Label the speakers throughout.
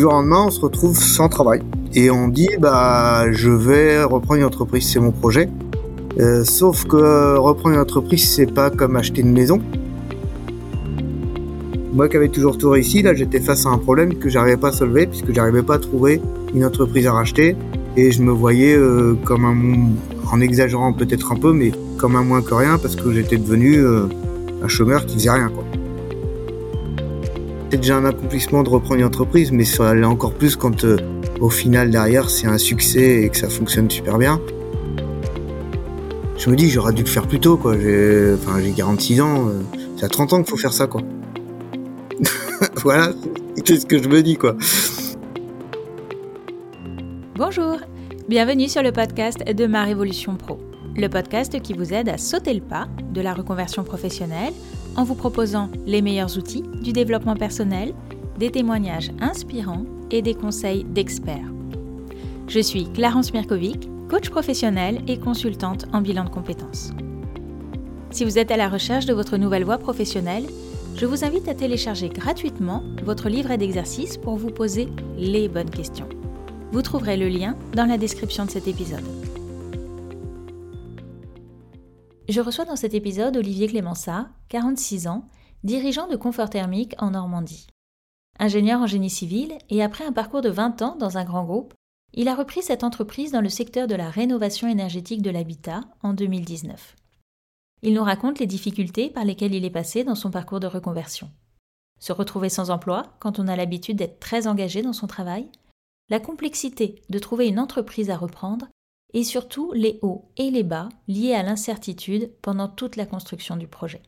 Speaker 1: du jour lendemain, on se retrouve sans travail. Et on dit, bah, je vais reprendre une entreprise, c'est mon projet. Euh, sauf que reprendre une entreprise, c'est pas comme acheter une maison. Moi qui avais toujours tout réussi, là j'étais face à un problème que j'arrivais pas à solver puisque j'arrivais pas à trouver une entreprise à racheter et je me voyais euh, comme un, en exagérant peut-être un peu, mais comme un moins que rien parce que j'étais devenu euh, un chômeur qui faisait rien quoi. C'est déjà un accomplissement de reprendre une entreprise, mais ça l'est encore plus quand euh, au final derrière c'est un succès et que ça fonctionne super bien. Je me dis j'aurais dû le faire plus tôt quoi. J'ai, enfin j'ai 46 ans, c'est à 30 ans qu'il faut faire ça quoi. voilà, c'est ce que je me dis quoi.
Speaker 2: Bonjour, bienvenue sur le podcast de Ma Révolution Pro, le podcast qui vous aide à sauter le pas de la reconversion professionnelle en vous proposant les meilleurs outils du développement personnel, des témoignages inspirants et des conseils d'experts. Je suis Clarence Mirkovic, coach professionnel et consultante en bilan de compétences. Si vous êtes à la recherche de votre nouvelle voie professionnelle, je vous invite à télécharger gratuitement votre livret d'exercices pour vous poser les bonnes questions. Vous trouverez le lien dans la description de cet épisode. Je reçois dans cet épisode Olivier Clémençat, 46 ans, dirigeant de Confort Thermique en Normandie. Ingénieur en génie civil et après un parcours de 20 ans dans un grand groupe, il a repris cette entreprise dans le secteur de la rénovation énergétique de l'habitat en 2019. Il nous raconte les difficultés par lesquelles il est passé dans son parcours de reconversion. Se retrouver sans emploi quand on a l'habitude d'être très engagé dans son travail, la complexité de trouver une entreprise à reprendre et surtout les hauts et les bas liés à l'incertitude pendant toute la construction du projet.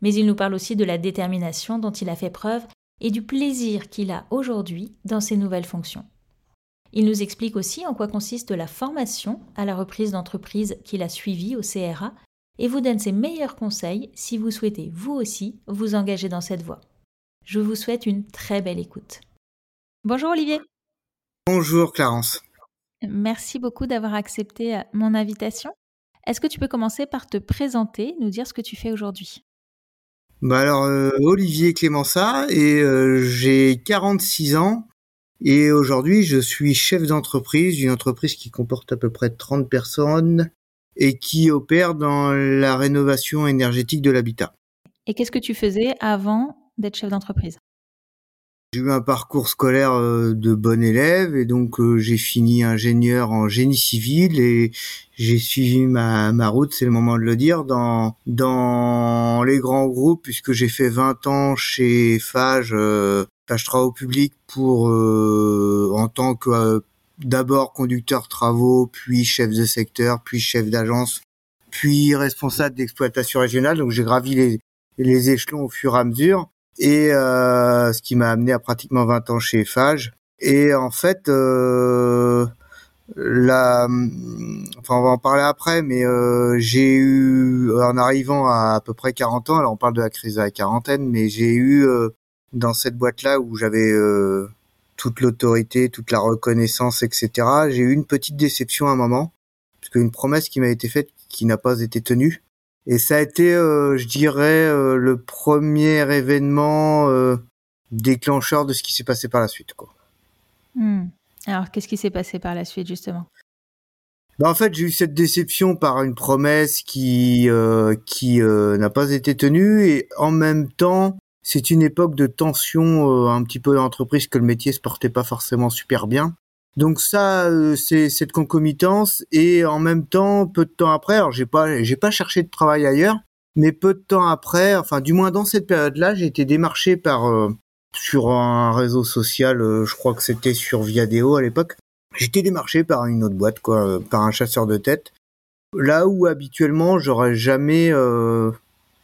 Speaker 2: Mais il nous parle aussi de la détermination dont il a fait preuve et du plaisir qu'il a aujourd'hui dans ses nouvelles fonctions. Il nous explique aussi en quoi consiste la formation à la reprise d'entreprise qu'il a suivie au CRA et vous donne ses meilleurs conseils si vous souhaitez vous aussi vous engager dans cette voie. Je vous souhaite une très belle écoute. Bonjour Olivier.
Speaker 1: Bonjour Clarence.
Speaker 2: Merci beaucoup d'avoir accepté euh, mon invitation. Est-ce que tu peux commencer par te présenter, nous dire ce que tu fais aujourd'hui?
Speaker 1: Bah alors euh, Olivier Clémençat et euh, j'ai 46 ans et aujourd'hui je suis chef d'entreprise d'une entreprise qui comporte à peu près 30 personnes et qui opère dans la rénovation énergétique de l'habitat.
Speaker 2: Et qu'est-ce que tu faisais avant d'être chef d'entreprise?
Speaker 1: J'ai eu un parcours scolaire euh, de bon élève et donc euh, j'ai fini ingénieur en génie civil et j'ai suivi ma, ma route, c'est le moment de le dire, dans dans les grands groupes puisque j'ai fait 20 ans chez Fage, euh, Fage Travaux Publics pour euh, en tant que d'abord conducteur travaux, puis chef de secteur, puis chef d'agence, puis responsable d'exploitation régionale. Donc j'ai gravi les, les échelons au fur et à mesure. Et euh, ce qui m'a amené à pratiquement 20 ans chez Fage. Et en fait, euh, la, enfin on va en parler après, mais euh, j'ai eu, en arrivant à à peu près 40 ans, alors on parle de la crise de la quarantaine, mais j'ai eu euh, dans cette boîte-là où j'avais euh, toute l'autorité, toute la reconnaissance, etc. J'ai eu une petite déception à un moment, parce qu'une promesse qui m'a été faite qui n'a pas été tenue. Et ça a été, euh, je dirais, euh, le premier événement euh, déclencheur de ce qui s'est passé par la suite. Quoi.
Speaker 2: Hmm. Alors, qu'est-ce qui s'est passé par la suite, justement?
Speaker 1: Bah, en fait, j'ai eu cette déception par une promesse qui qui n'a pas été tenue et en même temps, c'est une époque de tension euh, un petit peu dans l'entreprise que le métier se portait pas forcément super bien. Donc ça, euh, c'est cette concomitance et en même temps, peu de temps après, alors j'ai pas, j'ai pas cherché de travail ailleurs, mais peu de temps après, enfin du moins dans cette période-là, j'ai été démarché par euh, sur un réseau social, je crois que c'était sur Viadeo à l'époque. J'étais démarché par une autre boîte, quoi, par un chasseur de tête. Là où habituellement j'aurais jamais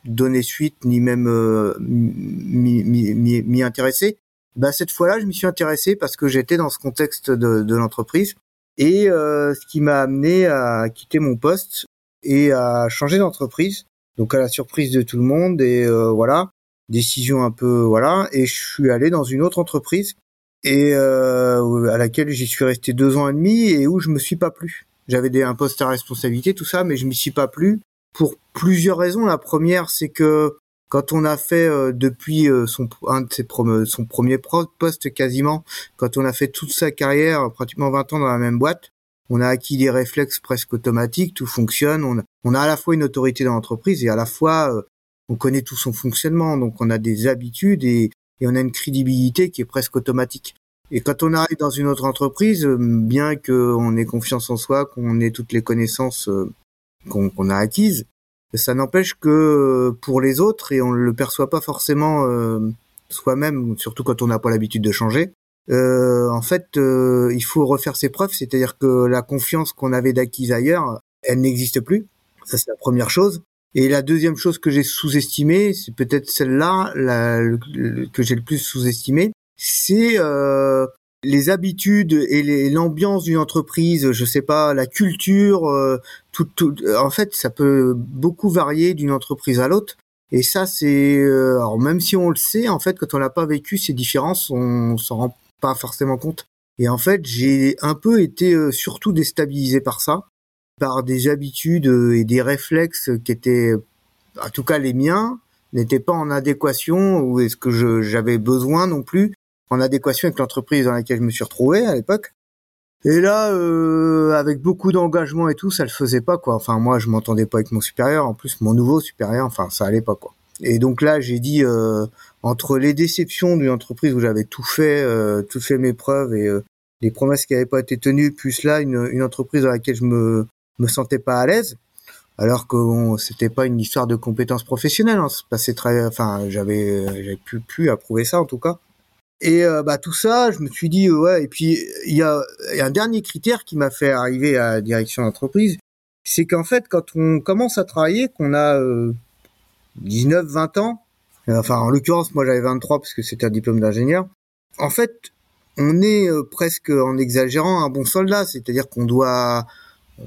Speaker 1: donner suite ni même euh, m'y intéresser. Bah cette fois-là, je m'y suis intéressé parce que j'étais dans ce contexte de, de l'entreprise et euh, ce qui m'a amené à quitter mon poste et à changer d'entreprise. Donc à la surprise de tout le monde et euh, voilà, décision un peu voilà et je suis allé dans une autre entreprise et euh, à laquelle j'y suis resté deux ans et demi et où je me suis pas plu. J'avais des un poste à responsabilité tout ça, mais je m'y suis pas plu pour plusieurs raisons. La première, c'est que quand on a fait euh, depuis euh, ses son premier poste quasiment, quand on a fait toute sa carrière, pratiquement 20 ans dans la même boîte, on a acquis des réflexes presque automatiques, tout fonctionne, on a, à la fois une autorité dans l'entreprise et à la fois euh, on connaît tout son fonctionnement, donc on a des habitudes et on a une crédibilité qui est presque automatique. Et quand on arrive dans une autre entreprise, bien qu'on ait confiance en soi, qu'on ait toutes les connaissances qu'on a acquises, ça n'empêche que euh, pour les autres, et on ne le perçoit pas forcément euh, soi-même, surtout quand on n'a pas l'habitude de changer, euh, en fait, euh, il faut refaire ses preuves, c'est-à-dire que la confiance qu'on avait d'acquise ailleurs, elle n'existe plus. Ça, c'est la première chose. Et la deuxième chose que j'ai sous-estimée, c'est peut-être celle-là que j'ai le plus sous-estimée, c'est euh, les habitudes et l'ambiance d'une entreprise, je sais pas, la culture, euh, tout, tout, en fait, ça peut beaucoup varier d'une entreprise à l'autre. Et ça, c'est, euh, alors même si on le sait, en fait, quand on n'a pas vécu ces différences, on s'en rend pas forcément compte. Et en fait, j'ai un peu été euh, surtout déstabilisé par ça, par des habitudes et des réflexes qui étaient, en tout cas les miens, n'étaient pas en adéquation ou est-ce que j'avais besoin non plus en adéquation avec l'entreprise dans laquelle je me suis retrouvé à l'époque. Et là, euh, avec beaucoup d'engagement et tout, ça le faisait pas quoi. Enfin, moi, je m'entendais pas avec mon supérieur. En plus, mon nouveau supérieur, enfin, ça allait pas quoi. Et donc là, j'ai dit euh, entre les déceptions d'une entreprise où j'avais tout fait, euh, tout fait mes preuves et euh, les promesses qui n'avaient pas été tenues, plus là une, une, entreprise dans laquelle je me me sentais pas à l'aise, alors que bon, c'était pas une histoire de compétences professionnelles. Hein, passait très, enfin, j'avais j'avais plus pu approuver ça en tout cas. Et euh, bah tout ça, je me suis dit ouais. Et puis il y a, un dernier critère qui m'a fait arriver à direction d'entreprise, c'est qu'en fait quand on commence à travailler, qu'on a 19, 20 ans, euh, enfin en l'occurrence moi j'avais 23 parce que c'était un diplôme d'ingénieur. En fait, on est euh, presque en exagérant un bon soldat, c'est-à-dire qu'on doit,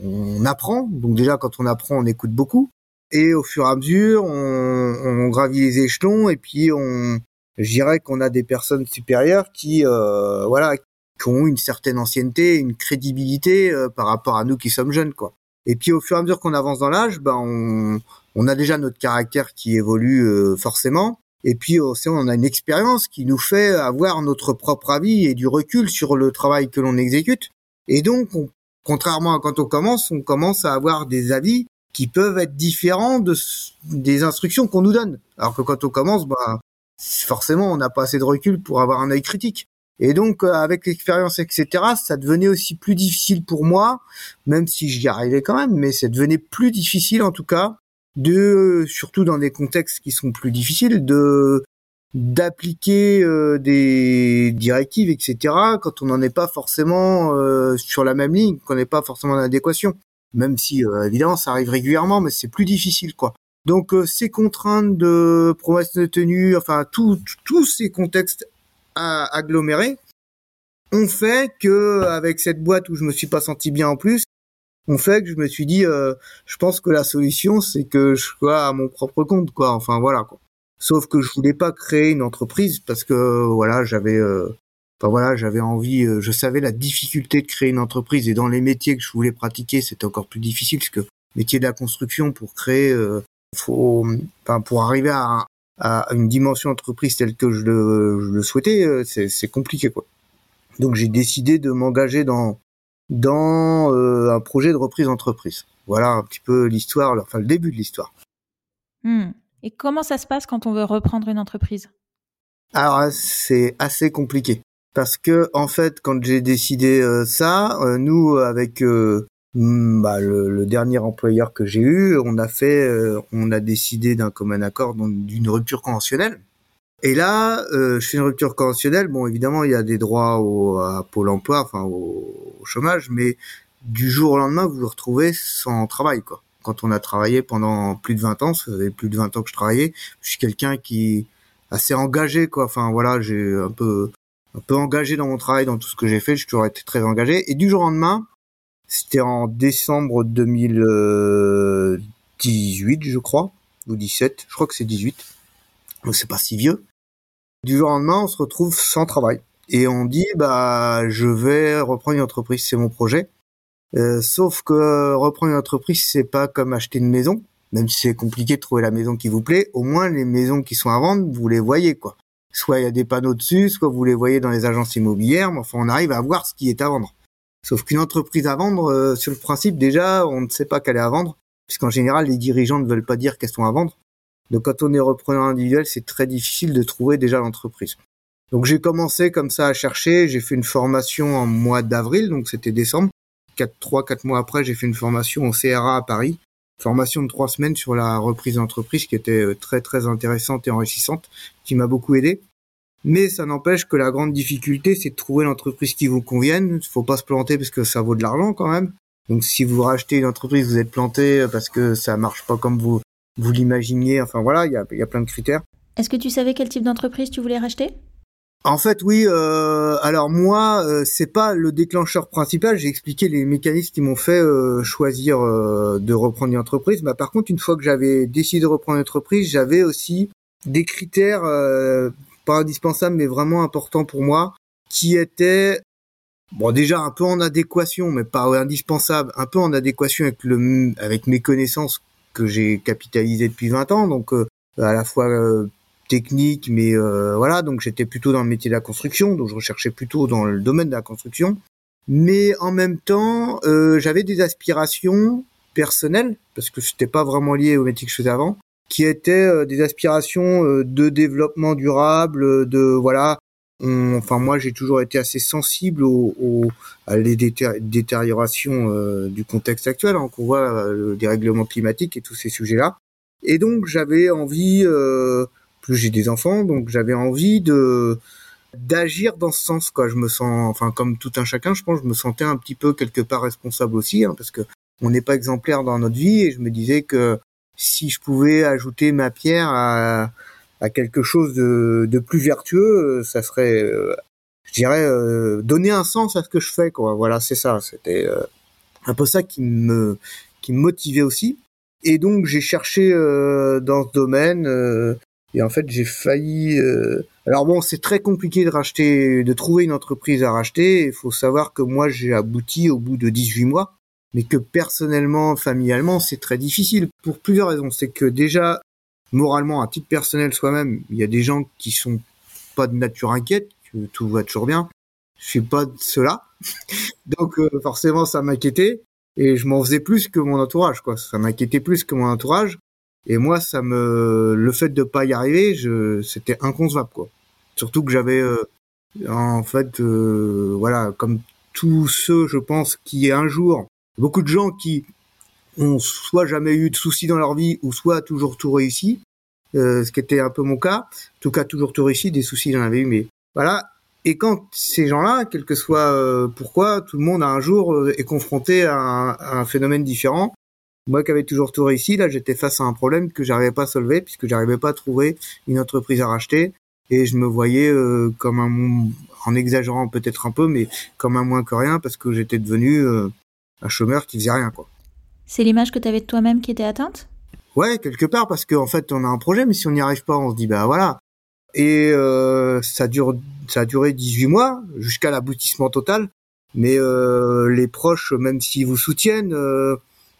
Speaker 1: on apprend. Donc déjà quand on apprend, on écoute beaucoup. Et au fur et à mesure, on gravit les échelons et puis on, je dirais qu'on a des personnes supérieures qui, euh, voilà, qui ont une certaine ancienneté, une crédibilité euh, par rapport à nous qui sommes jeunes, quoi. Et puis au fur et à mesure qu'on avance dans l'âge, ben on, on, a déjà notre caractère qui évolue euh, forcément. Et puis aussi, on a une expérience qui nous fait avoir notre propre avis et du recul sur le travail que l'on exécute. Et donc, contrairement à quand on commence, on commence à avoir des avis qui peuvent être différents de, des instructions qu'on nous donne. Alors que quand on commence, ben, forcément, on n'a pas assez de recul pour avoir un œil critique. Et donc, euh, avec l'expérience, etc., ça devenait aussi plus difficile pour moi, même si j'y arrivais quand même, mais ça devenait plus difficile en tout cas, de, surtout dans des contextes qui sont plus difficiles, de d'appliquer euh, des directives, etc., quand on n'en est pas forcément euh, sur la même ligne, qu'on n'est pas forcément en adéquation. Même si, évidemment, ça arrive régulièrement, mais c'est plus difficile, quoi. Donc euh, ces contraintes de promesses de tenue, enfin tous ces contextes agglomérés ont fait que avec cette boîte où je me suis pas senti bien en plus, ont fait que je me suis dit, euh, je pense que la solution c'est que je sois à mon propre compte, quoi. Enfin voilà quoi. Sauf que je voulais pas créer une entreprise parce que voilà j'avais, euh, enfin voilà j'avais envie, je savais la difficulté de créer une entreprise et dans les métiers que je voulais pratiquer c'était encore plus difficile parce que métier de la construction pour créer faut, enfin, pour arriver à, à, une dimension entreprise telle que je le, je le souhaitais, euh, c'est compliqué quoi. Donc j'ai décidé de m'engager dans dans euh, un projet de reprise d'entreprise. Voilà un petit peu l'histoire, enfin le début de l'histoire.
Speaker 2: Hmm. Et comment ça se passe quand on veut reprendre une entreprise?
Speaker 1: Alors c'est assez compliqué parce que en fait quand j'ai décidé euh, ça, nous avec bah, le, le, dernier employeur que j'ai eu, on a fait, euh, on a décidé d'un commun accord d'une rupture conventionnelle. Et là, euh, je fais une rupture conventionnelle. Bon, évidemment, il y a des droits au, à Pôle Emploi, enfin au, au, chômage, mais du jour au lendemain, vous vous retrouvez sans travail, quoi. Quand on a travaillé pendant plus de 20 ans, ça faisait plus de 20 ans que je travaillais. Je suis quelqu'un qui assez engagé, quoi. Enfin voilà, j'ai un peu un peu engagé dans mon travail, dans tout ce que j'ai fait. J'ai toujours été très engagé. Et du jour au lendemain, c'était en décembre 2018, je crois, ou 17. Je crois que c'est 18. Donc c'est pas si vieux. Du jour au lendemain, on se retrouve sans travail. Et on dit, bah, je vais reprendre une entreprise, c'est mon projet. Euh, sauf que reprendre une entreprise, c'est pas comme acheter une maison. même si c'est compliqué de trouver la maison qui vous plaît, au moins les maisons qui sont à vendre, vous les voyez quoi. Soit il y a des panneaux dessus, soit vous les voyez dans les agences immobilières, mais enfin on arrive à voir ce qui est à vendre. Sauf qu'une entreprise à vendre, euh, sur le principe déjà, on ne sait pas qu'elle est à vendre, puisqu'en général les dirigeants ne veulent pas dire qu'elles sont à vendre. Donc quand on est repreneur individuel, c'est très difficile de trouver déjà l'entreprise. Donc j'ai commencé comme ça à chercher, j'ai fait une formation en mois d'avril, donc c'était décembre. Quatre, trois, quatre mois après, j'ai fait une formation au CRA à Paris, formation de trois semaines sur la reprise d'entreprise qui était euh, très très intéressante et enrichissante, qui m'a beaucoup aidé. Mais ça n'empêche que la grande difficulté, c'est de trouver l'entreprise qui vous convienne. Il faut pas se planter parce que ça vaut de l'argent quand même. Donc si vous rachetez une entreprise, vous êtes planté parce que ça marche pas comme vous vous l'imaginiez. Enfin voilà, il y a, y a plein de critères.
Speaker 2: Est-ce que tu savais quel type d'entreprise tu voulais racheter?
Speaker 1: En fait, oui. Euh, alors moi, euh, c'est pas le déclencheur principal. J'ai expliqué les mécanismes qui m'ont fait euh, choisir euh, de reprendre une entreprise. Mais par contre, une fois que j'avais décidé de reprendre une entreprise, j'avais aussi des critères pas indispensables, mais vraiment importants pour moi, qui étaient bon déjà un peu en adéquation, mais pas indispensable, un peu en adéquation avec le avec mes connaissances que j'ai capitalisées depuis 20 ans. Donc à la fois technique, mais euh, voilà, donc j'étais plutôt dans le métier de la construction, donc je recherchais plutôt dans le domaine de la construction. Mais en même temps, euh, j'avais des aspirations personnelles, parce que c'était pas vraiment lié au métier que je faisais avant, qui étaient euh, des aspirations de développement durable, de voilà. enfin moi j'ai toujours été assez sensible au, à les détériorations du contexte actuel, hein, qu'on voit le dérèglement climatique et tous ces sujets-là. Et donc j'avais envie plus j'ai des enfants, donc j'avais envie de d'agir dans ce sens quoi. Je me sens, enfin comme tout un chacun, je pense, je me sentais un petit peu quelque part responsable aussi, hein, parce que on n'est pas exemplaire dans notre vie, et je me disais que si je pouvais ajouter ma pierre à, à quelque chose de, de plus vertueux, ça serait, euh, je dirais, euh, donner un sens à ce que je fais quoi. Voilà, c'est ça. C'était euh, un peu ça qui me qui me motivait aussi. Et donc j'ai cherché dans ce domaine et en fait, j'ai failli. Euh, alors bon, c'est très compliqué de racheter, de trouver une entreprise à racheter. Il faut savoir que moi, j'ai abouti au bout de 18 mois, mais que personnellement, familialement, c'est très difficile pour plusieurs raisons. C'est que déjà, moralement, à titre personnel soi-même, il y a des gens qui sont pas de nature inquiète, que tout va toujours bien. Je suis pas de cela, donc euh, forcément, ça m'inquiétait et je m'en faisais plus que mon entourage, quoi. Ça m'inquiétait plus que mon entourage. Et moi, ça me, le fait de pas y arriver, je, c'était inconcevable, quoi. Surtout que j'avais, euh, en fait, euh, voilà, comme tous ceux, je pense, qui un jour, beaucoup de gens qui ont soit jamais eu de soucis dans leur vie, ou soit toujours tout réussi, euh, ce qui était un peu mon cas. En tout cas, toujours tout réussi, des soucis j'en avais eu, mais voilà. Et quand ces gens-là, quel que soit pourquoi, tout le monde un jour est confronté à un phénomène différent moi qui avais toujours tout réussi, là j'étais face à un problème que j'arrivais pas à solver puisque j'arrivais pas à trouver une entreprise à racheter et je me voyais euh, comme un en exagérant peut-être un peu mais comme un moins que rien parce que j'étais devenu euh, un chômeur qui faisait rien quoi.
Speaker 2: C'est l'image que tu avais de toi-même qui était atteinte?
Speaker 1: Ouais, quelque part parce qu'en fait on a un projet mais si on n'y arrive pas, on se dit bah voilà. Et euh, ça dure ça a duré 18 mois jusqu'à l'aboutissement total mais les proches même s'ils vous soutiennent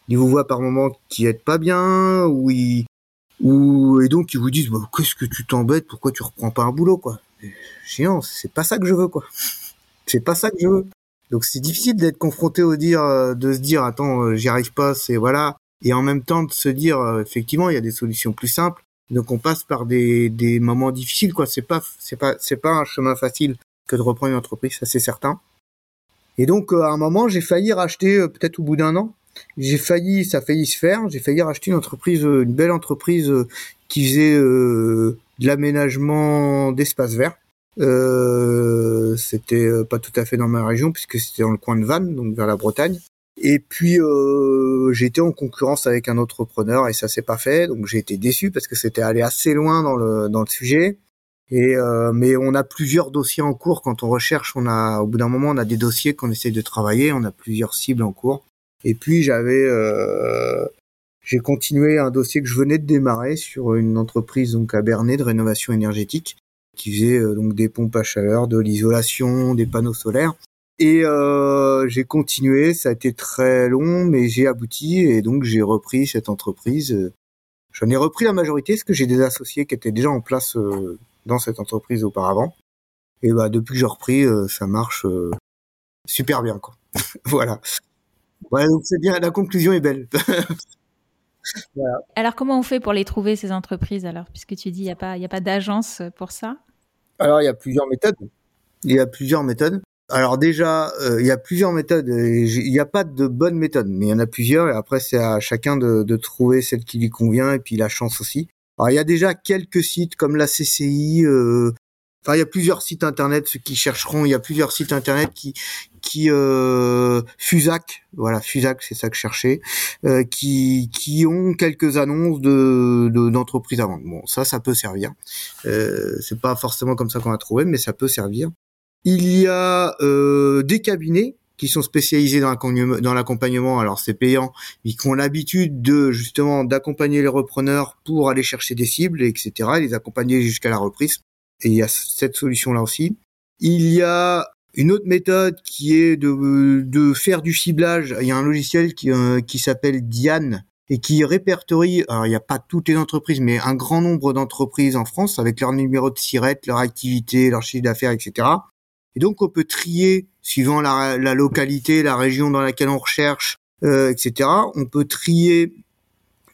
Speaker 1: ils vous voient par moments qui êtes pas bien, ou ils, ou, et donc ils vous disent, bah, qu'est-ce que tu t'embêtes, pourquoi tu reprends pas un boulot, quoi? Chiant, c'est pas ça que je veux, quoi. C'est pas ça que je veux. Donc c'est difficile d'être confronté au dire, euh, de se dire, attends, euh, j'y arrive pas, c'est voilà. Et en même temps de se dire, euh, effectivement, il y a des solutions plus simples. Donc on passe par des, des moments difficiles, quoi. C'est pas, c'est pas, c'est pas un chemin facile que de reprendre une entreprise, ça c'est certain. Et donc à un moment, j'ai failli racheter, peut-être au bout d'un an, j'ai failli, ça a failli se faire. J'ai failli racheter une entreprise, une belle entreprise qui faisait euh, de l'aménagement d'espaces verts. Euh, c'était pas tout à fait dans ma région puisque c'était dans le coin de Vannes, donc vers la Bretagne. Et puis euh, été en concurrence avec un entrepreneur et ça s'est pas fait, donc j'ai été déçu parce que c'était allé assez loin dans le dans le sujet. Et euh, mais on a plusieurs dossiers en cours quand on recherche. On a au bout d'un moment on a des dossiers qu'on essaie de travailler. On a plusieurs cibles en cours. Et puis j'avais euh, j'ai continué un dossier que je venais de démarrer sur une entreprise donc à Bernay de rénovation énergétique qui faisait euh, donc des pompes à chaleur, de l'isolation, des panneaux solaires. Et euh, j'ai continué, ça a été très long, mais j'ai abouti et donc j'ai repris cette entreprise J'en ai repris la majorité parce que j'ai des associés qui étaient déjà en place dans cette entreprise auparavant. Et bah depuis que j'ai repris, ça marche super bien quoi. voilà. Ouais, donc c'est bien, la conclusion est belle.
Speaker 2: Alors comment on fait pour les trouver ces entreprises alors, puisque tu dis il n'y a pas, a pas d'agence pour ça?
Speaker 1: Alors il y a plusieurs méthodes. Il y a plusieurs méthodes. Alors déjà, euh, il y a plusieurs méthodes. Il n'y a pas de bonne méthode, mais il y en a plusieurs. Et après, c'est à chacun de, trouver celle qui lui convient et puis la chance aussi. Alors il y a déjà quelques sites comme la CCI, euh, Il y a plusieurs sites internet, ceux qui chercheront, il y a plusieurs sites internet qui qui euh, Fusac, voilà Fusac, c'est ça que je cherchais, euh, qui qui ont quelques annonces de d'entreprises à vendre. Bon, ça, ça peut servir. Euh, c'est pas forcément comme ça qu'on va trouver, mais ça peut servir. Il y a euh, des cabinets qui sont spécialisés dans l'accompagnement. Alors c'est payant, mais qui ont l'habitude de justement d'accompagner les repreneurs pour aller chercher des cibles, etc. Et les accompagner jusqu'à la reprise et il y a cette solution-là aussi. Il y a une autre méthode qui est de, de faire du ciblage. Il y a un logiciel qui, euh, qui s'appelle Diane et qui répertorie, alors il n'y a pas toutes les entreprises, mais un grand nombre d'entreprises en France avec leur numéro de SIRET, leur activité, leur chiffre d'affaires, etc. Et donc on peut trier, suivant la, la, localité, la région dans laquelle on recherche, euh, etc. On peut trier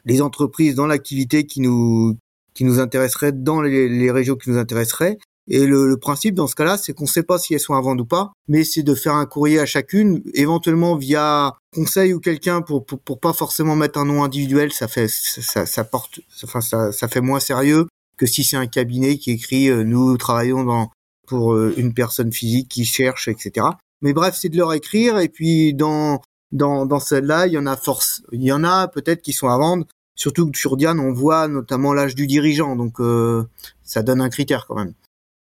Speaker 1: les entreprises dans l'activité qui nous qui nous intéresserait dans les, régions qui nous intéresseraient. Et le, principe dans ce cas-là, c'est qu'on ne sait pas si elles sont à vendre ou pas, mais c'est de faire un courrier à chacune, éventuellement via conseil ou quelqu'un pour, pour, pas forcément mettre un nom individuel, ça fait ça, ça porte, enfin ça, ça fait moins sérieux que si c'est un cabinet qui écrit euh, nous travaillons dans pour euh, une personne physique qui cherche, etc. Mais bref, c'est de leur écrire et puis dans dans, dans celle-là, il y en a force, il y en a peut-être qui sont à vendre, Surtout que sur Diane, on voit notamment l'âge du dirigeant, donc euh, ça donne un critère quand même.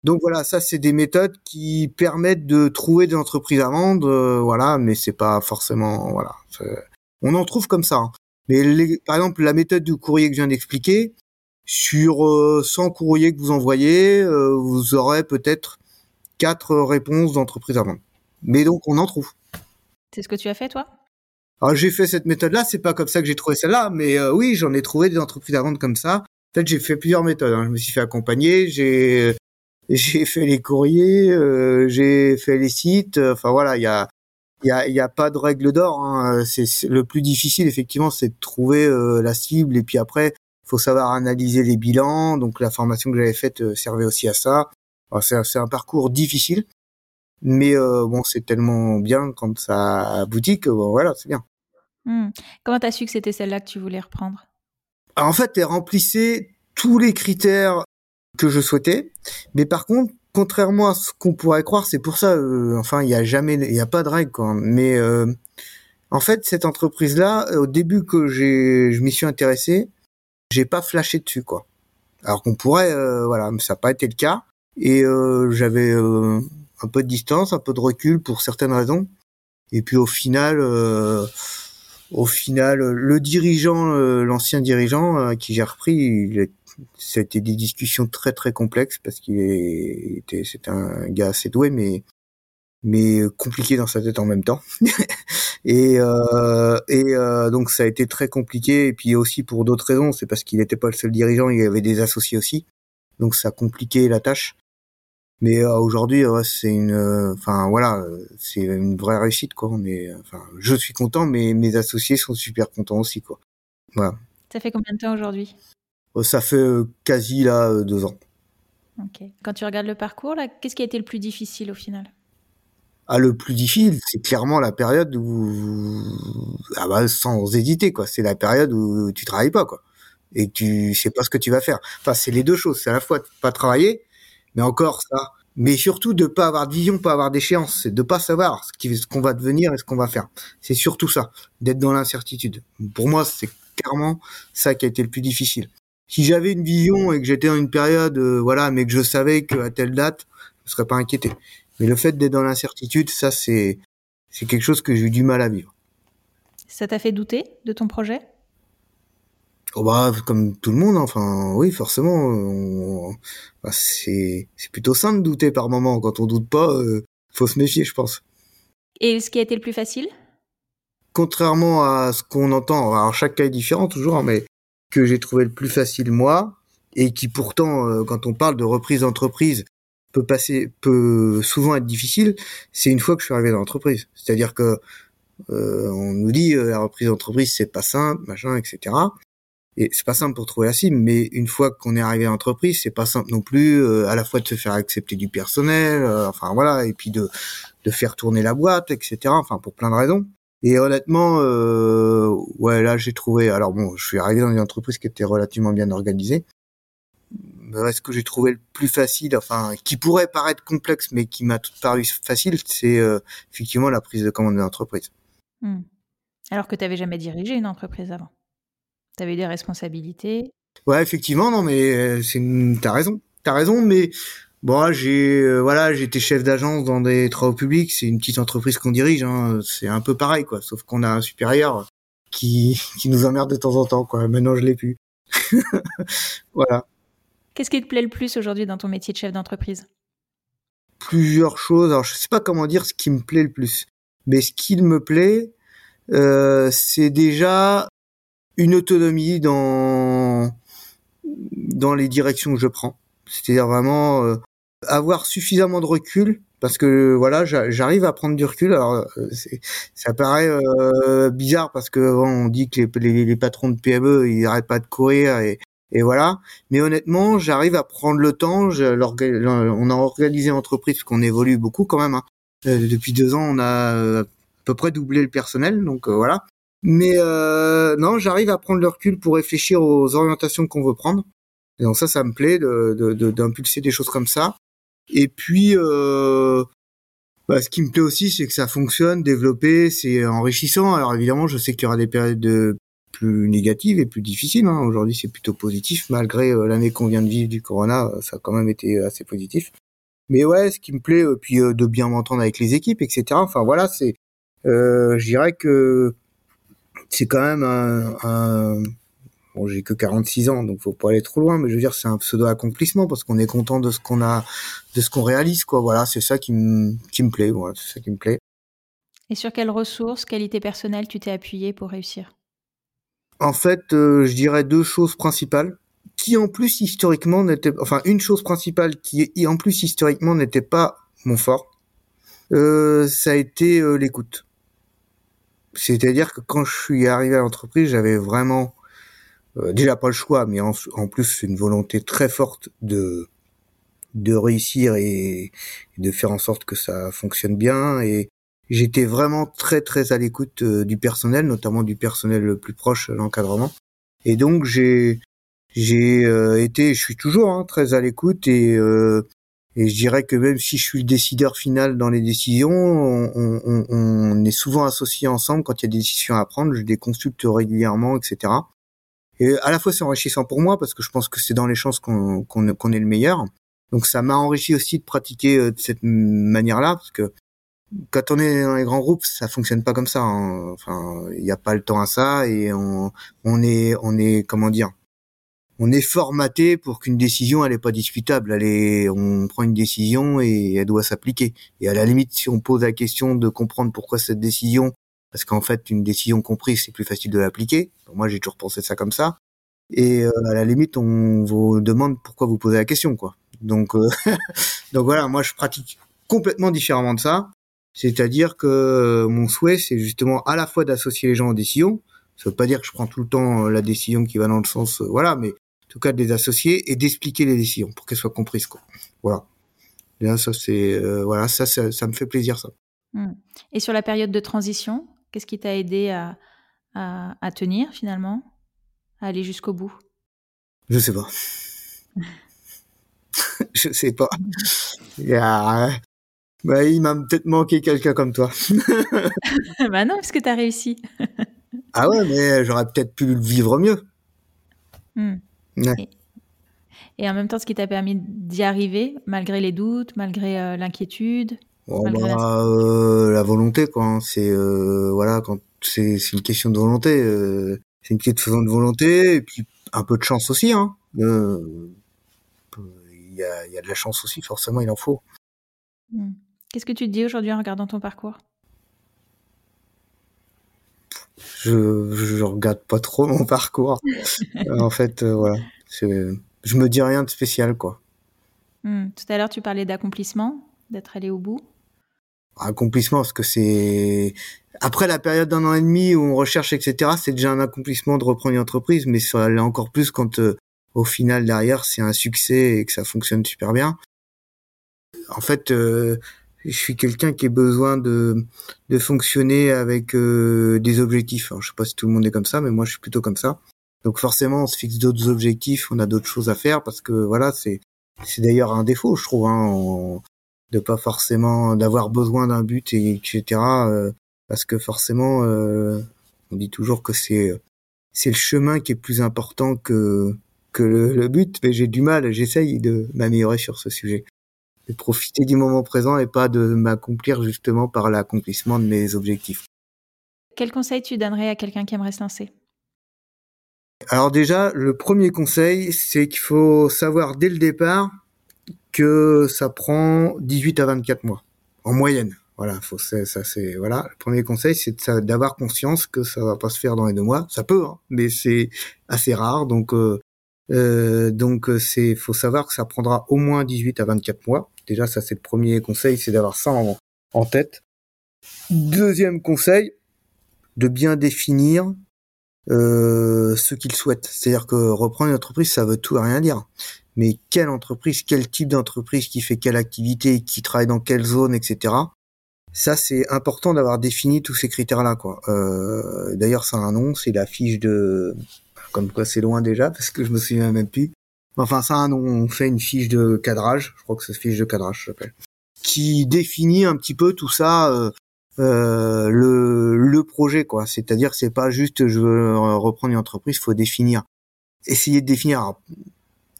Speaker 1: Donc voilà, ça c'est des méthodes qui permettent de trouver des entreprises à vendre, euh, voilà, mais c'est pas forcément voilà. On en trouve comme ça. Hein. Mais par exemple, la méthode du courrier que je viens d'expliquer, sur 100 euh, courriers que vous envoyez, vous aurez peut-être quatre réponses d'entreprises à vendre. Mais donc on en trouve.
Speaker 2: C'est ce que tu as fait toi?
Speaker 1: Alors j'ai fait cette méthode-là, c'est pas comme ça que j'ai trouvé celle-là, mais euh, oui, j'en ai trouvé des entreprises à vendre comme ça. Fait, j'ai fait plusieurs méthodes. Hein. Je me suis fait accompagner, j'ai j'ai fait les courriers, euh, j'ai fait les sites. Enfin voilà, il y a il y a, y a pas de règle d'or. Hein. C'est le plus difficile effectivement, c'est de trouver euh, la cible et puis après, faut savoir analyser les bilans. Donc la formation que j'avais faite servait aussi à ça. C'est un parcours difficile. Mais euh, bon, c'est tellement bien quand ça aboutit que bon, voilà, c'est bien.
Speaker 2: Mmh. Comment t'as su que c'était celle-là que tu voulais reprendre?
Speaker 1: En fait, elle remplissait tous les critères que je souhaitais, mais par contre, contrairement à ce qu'on pourrait croire, c'est pour ça, euh, enfin, il y a jamais, il y a pas de règle, quoi. Mais euh, en fait, cette entreprise-là, au début que j'ai, je m'y suis intéressé, j'ai pas flashé dessus, quoi. Alors qu'on pourrait, voilà, mais ça n'a pas été le cas. Et j'avais un peu de distance, un peu de recul pour certaines raisons. Et puis au final, euh, au final, le dirigeant, euh, l'ancien dirigeant euh, qui j'ai repris, il c'était des discussions très très complexes parce qu'il était, c'est un gars assez doué, mais mais compliqué dans sa tête en même temps. et euh, et donc ça a été très compliqué. Et puis aussi pour d'autres raisons, c'est parce qu'il n'était pas le seul dirigeant, il y avait des associés aussi. Donc ça a compliqué la tâche. Mais euh, aujourd'hui, c'est une, euh, enfin voilà, c'est une vraie réussite quoi. Mais enfin, je suis content, mais mes associés sont super contents aussi quoi. Voilà.
Speaker 2: Ça fait combien de temps aujourd'hui?
Speaker 1: Euh, Ça fait quasi là deux ans.
Speaker 2: Ok. Quand tu regardes le parcours là, qu'est-ce qui a été le plus difficile au final?
Speaker 1: Ah, le plus difficile, c'est clairement la période où, ah bah, sans hésiter, quoi. C'est la période où tu travailles pas, quoi. Et tu sais pas ce que tu vas faire. Enfin, c'est les deux choses. C'est à la fois pas travailler, mais encore ça. Mais surtout de pas avoir de vision, pas avoir d'échéance, c'est de pas savoir ce qu'on va devenir et ce qu'on va faire. C'est surtout ça, d'être dans l'incertitude. Pour moi, c'est clairement ça qui a été le plus difficile. Si j'avais une vision et que j'étais dans une période, euh, voilà, mais que je savais qu'à telle date, je serais pas inquiété. Mais le fait d'être dans l'incertitude, ça, c'est, c'est quelque chose que j'ai eu du mal à vivre.
Speaker 2: Ça t'a fait douter de ton projet?
Speaker 1: Oh bah, comme tout le monde, enfin, oui, forcément, bah, c'est c'est plutôt sain de douter par moment. Quand on doute pas, euh, faut se méfier, je pense.
Speaker 2: Et ce qui a été le plus facile?
Speaker 1: Contrairement à ce qu'on entend, alors chaque cas est différent toujours, hein, mais que j'ai trouvé le plus facile moi, et qui pourtant, euh, quand on parle de reprise d'entreprise, peut passer, peut souvent être difficile, c'est une fois que je suis arrivé dans l'entreprise. C'est-à-dire que euh, on nous dit euh, la reprise d'entreprise c'est pas simple, machin, etc. Et c'est pas simple pour trouver la cible, mais une fois qu'on est arrivé à l'entreprise, c'est pas simple non plus euh, à la fois de se faire accepter du personnel, enfin voilà, et puis de de faire tourner la boîte, etc. Enfin pour plein de raisons. Et honnêtement, ouais là j'ai trouvé. Alors bon, je suis arrivé dans une entreprise qui était relativement bien organisée. Ce que j'ai trouvé le plus facile, enfin qui pourrait paraître complexe, mais qui m'a paru facile, c'est effectivement la prise de commande de l'entreprise.
Speaker 2: Hmm. Alors que tu n'avais jamais dirigé une entreprise avant. Tu avais des responsabilités.
Speaker 1: Ouais, effectivement, non, mais euh, t'as raison, t'as raison, mais bon, j'ai euh, voilà, j'étais chef d'agence dans des travaux publics, c'est une petite entreprise qu'on dirige, hein, c'est un peu pareil, quoi, sauf qu'on a un supérieur qui qui nous emmerde de temps en temps, quoi. Maintenant, je l'ai plus. voilà.
Speaker 2: Qu'est-ce qui te plaît le plus aujourd'hui dans ton métier de chef d'entreprise?
Speaker 1: Plusieurs choses. Alors, je sais pas comment dire ce qui me plaît le plus, mais ce qui me plaît, euh, c'est déjà une autonomie dans dans les directions que je prends. C'est-à-dire vraiment euh, avoir suffisamment de recul parce que voilà, j'arrive à prendre du recul. Alors euh, ça paraît euh, bizarre parce que on dit que les, les, patrons de PME ils arrêtent pas de courir et, et voilà. Mais honnêtement, j'arrive à prendre le temps. Je, on a organisé l'entreprise qu'on évolue beaucoup quand même. Hein. depuis deux ans, on a peu près doubler le personnel, donc euh, voilà. Mais euh, non, j'arrive à prendre le recul pour réfléchir aux orientations qu'on veut prendre. Donc ça, ça me plaît d'impulser de, des choses comme ça. Et puis, euh, bah, ce qui me plaît aussi, c'est que ça fonctionne, développer, c'est enrichissant. Alors évidemment, je sais qu'il y aura des périodes de plus négatives et plus difficiles. Hein. Aujourd'hui, c'est plutôt positif, malgré l'année qu'on vient de vivre du Corona, ça a quand même été assez positif. Mais ouais, ce qui me plaît, puis de bien m'entendre avec les équipes, etc. Enfin voilà, c'est euh, je dirais que c'est quand même un, un bon j'ai que 46 ans donc faut pas aller trop loin mais je veux dire c'est un pseudo accomplissement parce qu'on est content de ce qu'on a de ce qu'on réalise quoi. Voilà c'est ça qui me qui me plaît voilà c'est ça qui me plaît.
Speaker 2: Et sur quelles ressources qualités personnelles tu t'es appuyé pour réussir?
Speaker 1: En fait euh, je dirais deux choses principales qui en plus historiquement n'était enfin une chose principale qui en plus historiquement n'était pas mon fort euh, ça a été euh, l'écoute c'est-à-dire que quand je suis arrivé à l'entreprise, j'avais vraiment euh, déjà pas le choix, mais en, plus une volonté très forte de de réussir et, de faire en sorte que ça fonctionne bien. Et j'étais vraiment très très à l'écoute euh, du personnel, notamment du personnel le plus proche, l'encadrement. Et donc j'ai j'ai euh, été, je suis toujours hein, très à l'écoute et et je dirais que même si je suis le décideur final dans les décisions, on, est souvent associés ensemble quand il y a des décisions à prendre. Je les consulte régulièrement, etc. Et à la fois c'est enrichissant pour moi parce que je pense que c'est dans les chances qu'on est le meilleur. Donc ça m'a enrichi aussi de pratiquer euh, de cette manière-là parce que quand on est dans les grands groupes, ça fonctionne pas comme ça. Hein. Enfin, il n'y a pas le temps à ça et on est, on est, comment dire, on est formaté pour qu'une décision elle est pas discutable. Elle est, on prend une décision et elle doit s'appliquer. Et à la limite, si on pose la question de comprendre pourquoi cette décision, parce qu'en fait une décision comprise c'est plus facile de l'appliquer. Moi j'ai toujours pensé ça comme ça. Et euh, à la limite, on vous demande pourquoi vous posez la question, quoi. Donc, euh, donc voilà, moi je pratique complètement différemment de ça. C'est-à-dire que euh, mon souhait, c'est justement à la fois d'associer les gens aux décisions. Ça veut pas dire que je prends tout le temps la décision qui va dans le sens, voilà, mais tout cas de les associer et d'expliquer les décisions pour qu'elles soient comprises quoi. Voilà. Là, ça c'est euh, voilà, ça, ça, me fait plaisir ça.
Speaker 2: Hmm. Et sur la période de transition, qu'est-ce qui t'a aidé à, à, tenir finalement, à aller jusqu'au bout?
Speaker 1: Je sais pas. je sais pas. Il, a... bah, il m'a peut-être manqué quelqu'un comme toi.
Speaker 2: bah non, parce que tu as réussi.
Speaker 1: ah ouais, mais j'aurais peut-être pu le vivre mieux.
Speaker 2: Et, en même temps, ce qui t'a permis d'y arriver, malgré les doutes, malgré euh, l'inquiétude
Speaker 1: oh, bah, euh, la... volonté, quoi. Hein. C'est euh, voilà, quand c'est une question de volonté. c'est une question de volonté et puis un peu de chance aussi. Hein. Il y, a, y, a, de la chance aussi, forcément, il en faut.
Speaker 2: Hmm. Qu'est-ce que tu te dis aujourd'hui en regardant ton parcours?
Speaker 1: Je, je regarde pas trop mon parcours. en fait, voilà. Je me dis rien de spécial, quoi.
Speaker 2: Hmm. Tout à l'heure, tu parlais d'accomplissement, d'être allé au bout.
Speaker 1: Accomplissement, parce que c'est après la période d'un an et demi où on recherche, etc. C'est déjà un accomplissement de reprendre une entreprise, mais ça l'est encore plus quand euh, au final derrière c'est un succès et que ça fonctionne super bien. En fait, euh, je suis quelqu'un qui a besoin de de fonctionner avec euh, des objectifs. Alors, je sais pas si tout le monde est comme ça, mais moi je suis plutôt comme ça. Donc forcément, on se fixe d'autres objectifs, on a d'autres choses à faire parce que voilà, c'est c'est d'ailleurs un défaut, je trouve, hein, de pas forcément d'avoir besoin d'un but et etc. Euh, parce que forcément, euh, on dit toujours que c'est c'est le chemin qui est plus important que que le, le but, mais j'ai du mal, j'essaye de m'améliorer sur ce sujet, de profiter du moment présent et pas de m'accomplir justement par l'accomplissement de mes objectifs.
Speaker 2: Quel conseil tu donnerais à quelqu'un qui aimerait se lancer?
Speaker 1: Alors déjà, le premier conseil, c'est qu'il faut savoir dès le départ que ça prend 18 à 24 mois en moyenne. Voilà, faut ça c'est voilà. Le premier conseil, c'est d'avoir conscience que ça va pas se faire dans les deux mois. Ça peut, hein, mais c'est assez rare. Donc euh, euh, donc c'est faut savoir que ça prendra au moins 18 à 24 mois. Déjà, ça c'est le premier conseil, c'est d'avoir ça en, tête. Deuxième conseil, de bien définir euh, ce qu'ils souhaitent. C'est-à-dire que reprendre une entreprise, ça veut tout et rien dire. Mais quelle entreprise, quel type d'entreprise qui fait quelle activité, qui travaille dans quelle zone, etc. Ça, c'est important d'avoir défini tous ces critères-là. Euh, D'ailleurs, ça un nom, c'est la fiche de... Comme quoi, c'est loin déjà, parce que je me souviens même plus. Enfin, ça on fait une fiche de cadrage, je crois que c'est fiche de cadrage, s'appelle, qui définit un petit peu tout ça, euh, euh, le, le projet quoi. C'est-à-dire c'est pas juste je veux reprendre une entreprise, faut définir, essayer de définir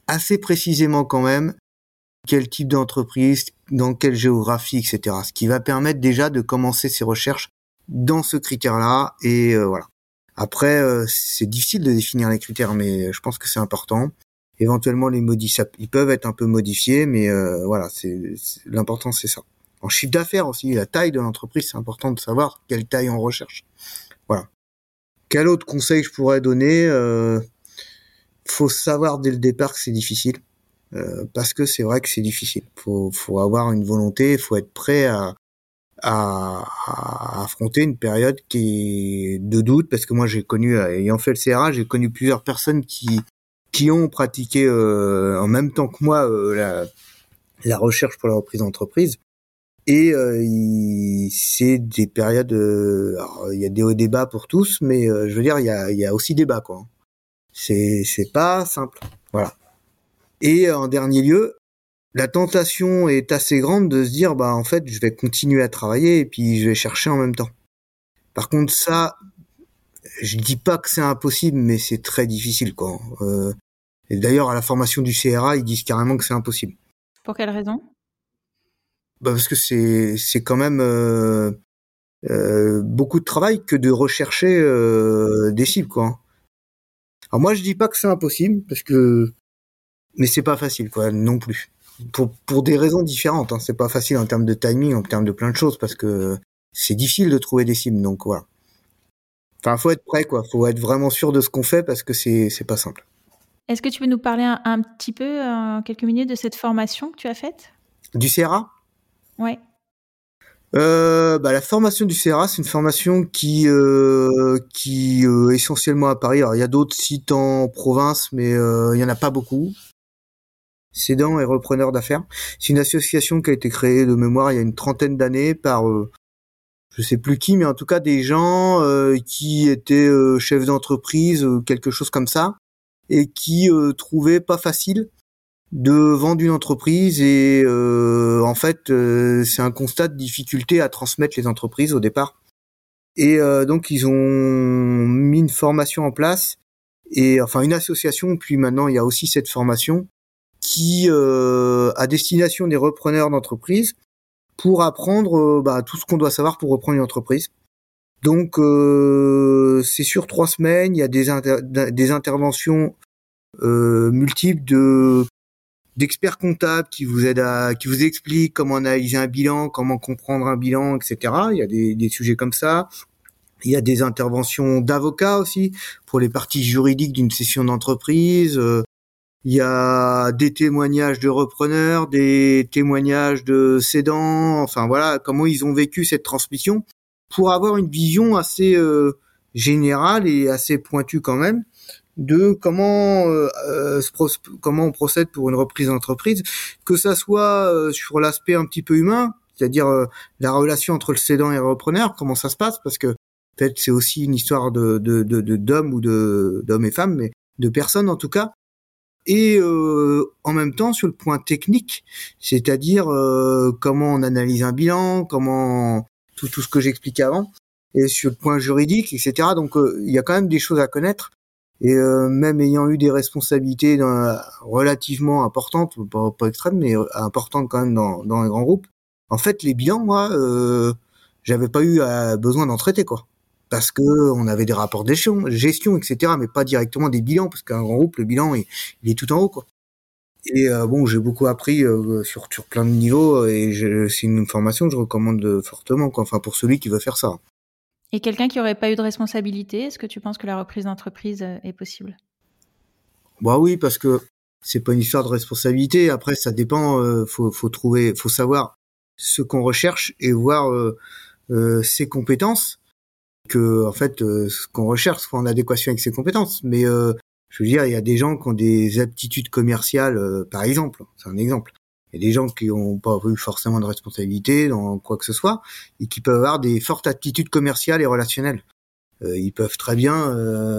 Speaker 1: assez précisément quand même quel type d'entreprise, dans quelle géographie, etc. Ce qui va permettre déjà de commencer ses recherches dans ce critère-là et euh, voilà. Après, euh, c'est difficile de définir les critères, mais je pense que c'est important. Éventuellement, les ils peuvent être un peu modifiés, mais voilà, c'est l'important, c'est ça en chiffre d'affaires aussi, la taille de l'entreprise, c'est important de savoir quelle taille on recherche. Voilà. Quel autre conseil je pourrais donner euh, Faut savoir dès le départ que c'est difficile, euh, parce que c'est vrai que c'est difficile. Faut, faut avoir une volonté, faut être prêt à, à, affronter une période qui est de doute, parce que moi j'ai connu, ayant fait le CRA, j'ai connu plusieurs personnes qui qui ont pratiqué euh, en même temps que moi euh, la, la recherche pour la reprise d'entreprise et euh, c'est des périodes. Euh, il y a des hauts débats pour tous, mais euh, je veux dire, il y a, y a aussi débat quoi. C'est c'est pas simple. Voilà. Et en dernier lieu, la tentation est assez grande de se dire bah en fait je vais continuer à travailler et puis je vais chercher en même temps. Par contre ça, je dis pas que c'est impossible, mais c'est très difficile quoi. Euh, et d'ailleurs à la formation du CRA ils disent carrément que c'est impossible.
Speaker 2: Pour quelle raison?
Speaker 1: Bah parce que c'est c'est quand même euh, euh, beaucoup de travail que de rechercher euh, des cibles quoi. Alors moi je dis pas que c'est impossible parce que mais c'est pas facile quoi non plus pour pour des raisons différentes. Hein. C'est pas facile en termes de timing, en termes de plein de choses parce que c'est difficile de trouver des cibles donc voilà. Enfin faut être prêt quoi, faut être vraiment sûr de ce qu'on fait parce que c'est c'est pas simple.
Speaker 2: Est-ce que tu peux nous parler un, un petit peu, en quelques minutes, de cette formation que tu as faite?
Speaker 1: Du CRA
Speaker 2: Ouais.
Speaker 1: Euh, bah, la formation du CRA, c'est une formation qui euh, qui euh, essentiellement à Paris. Alors il y a d'autres sites en province, mais euh, il y en a pas beaucoup. Cédant et repreneurs d'affaires. C'est une association qui a été créée de mémoire il y a une trentaine d'années par euh, je sais plus qui, mais en tout cas des gens euh, qui étaient chefs d'entreprise, quelque chose comme ça, et qui trouvaient pas facile de vendre une entreprise et euh, en fait euh, c'est un constat de difficulté à transmettre les entreprises au départ. Et euh, donc ils ont mis une formation en place et enfin une association. Puis maintenant il y a aussi cette formation qui à destination des repreneurs d'entreprise pour apprendre bah, tout ce qu'on doit savoir pour reprendre une entreprise donc c'est sur trois semaines il y a des, interventions multiples de d'experts comptables qui vous aident à, qui vous expliquent comment analyser un bilan, comment comprendre un bilan, etc. Il y a des, des sujets comme ça. Il y a des interventions d'avocats aussi pour les parties juridiques d'une session d'entreprise. Il y a des témoignages de repreneurs, des témoignages de cédants, enfin voilà, comment ils ont vécu cette transmission pour avoir une vision assez euh, générale et assez pointue quand même de comment euh, euh, comment on procède pour une reprise d'entreprise, que ça soit sur l'aspect un petit peu humain, c'est-à-dire la relation entre le cédant et le repreneur, comment ça se passe, parce que peut-être c'est aussi une histoire de d'hommes ou de d'hommes et femmes, mais de personnes en tout cas, et euh, en même temps sur le point technique, c'est-à-dire euh, comment on analyse un bilan, comment tout, tout ce que j'expliquais avant, et sur le point juridique, etc. Donc euh, il y a quand même des choses à connaître. Et même ayant eu des responsabilités relativement importantes, pas, pas, extrêmes, mais importantes quand même dans, dans les grands groupes, en fait les bilans, moi, j'avais pas eu besoin d'en traiter quoi parce que on avait des rapports de gestion, etc., mais pas directement des bilans, parce qu'un grand groupe, le bilan, il, est tout en haut, quoi. Et euh, bon, j'ai beaucoup appris euh, sur, sur plein de niveaux, et c'est une formation que je recommande fortement, quoi. Enfin, pour celui qui veut faire ça.
Speaker 2: Et quelqu'un qui aurait pas eu de responsabilité, est-ce que tu penses que la reprise d'entreprise euh, est possible?
Speaker 1: Bah oui, parce que c'est pas une histoire de responsabilité. Après, ça dépend. faut, faut trouver, faut savoir ce qu'on recherche et voir ses compétences que en fait euh, ce qu'on recherche soit en adéquation avec ses compétences. Mais euh, je veux dire, il y a des gens qui ont des aptitudes commerciales, euh, par exemple, c'est un exemple. Il y a des gens qui n'ont pas eu forcément de responsabilité dans quoi que ce soit et qui peuvent avoir des fortes aptitudes commerciales et relationnelles. ils peuvent très bien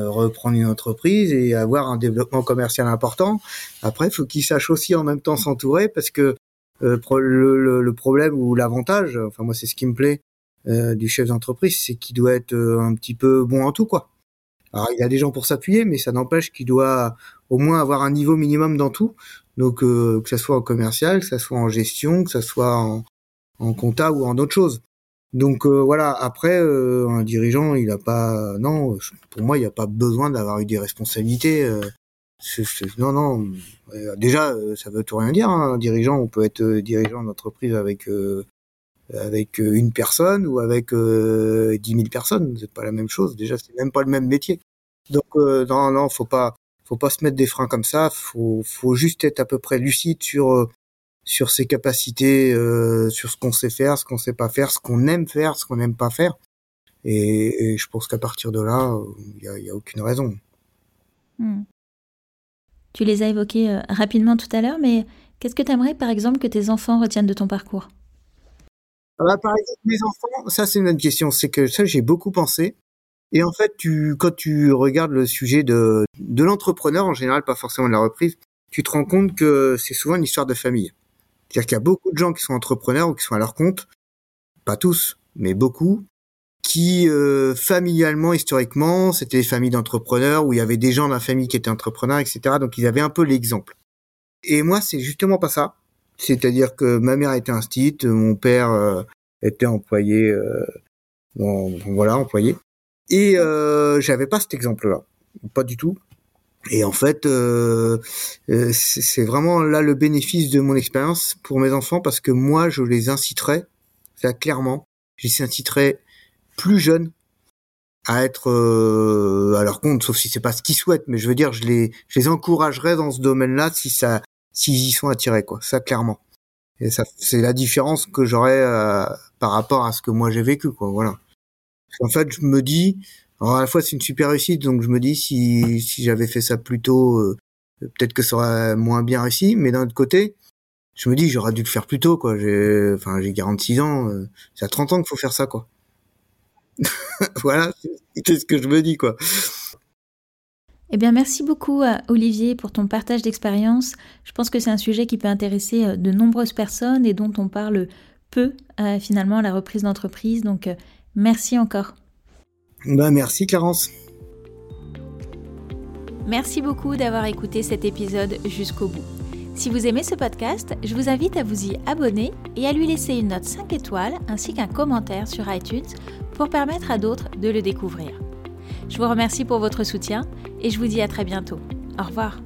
Speaker 1: reprendre une entreprise et avoir un développement commercial important. Après, il faut qu'ils sachent aussi en même temps s'entourer parce que le, le, problème ou l'avantage, enfin moi c'est ce qui me plaît, euh, du chef d'entreprise, c'est qu'il doit être euh, un petit peu bon en tout, quoi. Alors il y a des gens pour s'appuyer, mais ça n'empêche qu'il doit au moins avoir un niveau minimum dans tout. Donc euh, que ça soit en commercial, que ça soit en gestion, que ça soit en, en compta ou en autre chose. Donc voilà. Après, un dirigeant, il a pas, non, pour moi, il n'y a pas besoin d'avoir eu des responsabilités. non, non. déjà, ça veut tout rien dire. Hein. Un dirigeant, on peut être dirigeant d'entreprise avec avec euh, une personne ou avec euh, dix mille personnes, c'est pas la même chose. Déjà, c'est même pas le même métier. Donc euh, non, non, faut pas, faut pas se mettre des freins comme ça. Faut, faut juste être à peu près lucide sur euh, sur ses capacités, sur ce qu'on sait faire, ce qu'on sait pas faire, ce qu'on aime faire, ce qu'on n'aime pas faire. Et, et, je pense qu'à partir de là, il y a, y a, aucune raison.
Speaker 2: Hmm. Tu les as évoqués rapidement tout à l'heure, mais qu'est-ce que tu aimerais, par exemple, que tes enfants retiennent de ton parcours?
Speaker 1: Ah par exemple, mes enfants, ça c'est une bonne question. C'est que ça, j'ai beaucoup pensé. Et en fait, tu, quand tu regardes le sujet de, de l'entrepreneur en général, pas forcément de la reprise, tu te rends compte que c'est souvent une histoire de famille. C'est-à-dire qu'il y a beaucoup de gens qui sont entrepreneurs ou qui sont à leur compte, pas tous, mais beaucoup, qui euh, familialement, historiquement, c'était des familles d'entrepreneurs où il y avait des gens dans la famille qui étaient entrepreneurs, etc. Donc ils avaient un peu l'exemple. Et moi, c'est justement pas ça. C'est-à-dire que ma mère était instite, mon père euh, était employé, euh, voilà, employé. Et euh, j'avais pas cet exemple-là, pas du tout. Et en fait, euh, euh c'est vraiment là le bénéfice de mon expérience pour mes enfants parce que moi, je les inciterais, ça clairement, je les inciterais plus jeunes à être à leur compte, sauf si c'est pas ce qu'ils souhaitent, mais je veux dire, je les, je les encouragerais dans ce domaine-là si ça, s'ils y sont attirés, quoi. Ça, clairement. Et ça, c'est la différence que j'aurais euh, par rapport à ce que moi j'ai vécu, quoi. Voilà. En fait, je me dis, alors à la fois c'est une super réussite, donc je me dis si si j'avais fait ça plus tôt, euh, peut-être que ça aurait moins bien réussi. Mais d'un autre côté, je me dis j'aurais dû le faire plus tôt, quoi. J'ai, enfin, j'ai 46 ans, euh, c'est à 30 ans qu'il faut faire ça, quoi. voilà, c'est ce que je me dis, quoi.
Speaker 2: Eh bien, merci beaucoup à Olivier pour ton partage d'expérience. Je pense que c'est un sujet qui peut intéresser euh, de nombreuses personnes et dont on parle peu euh, finalement à la reprise d'entreprise. Donc, euh, merci encore.
Speaker 1: Ben, merci Clarence.
Speaker 2: Merci beaucoup d'avoir écouté cet épisode jusqu'au bout. Si vous aimez ce podcast, je vous invite à vous y abonner et à lui laisser une note 5 étoiles ainsi qu'un commentaire sur iTunes pour permettre à d'autres de le découvrir. Je vous remercie pour votre soutien et je vous dis à très bientôt. Au revoir.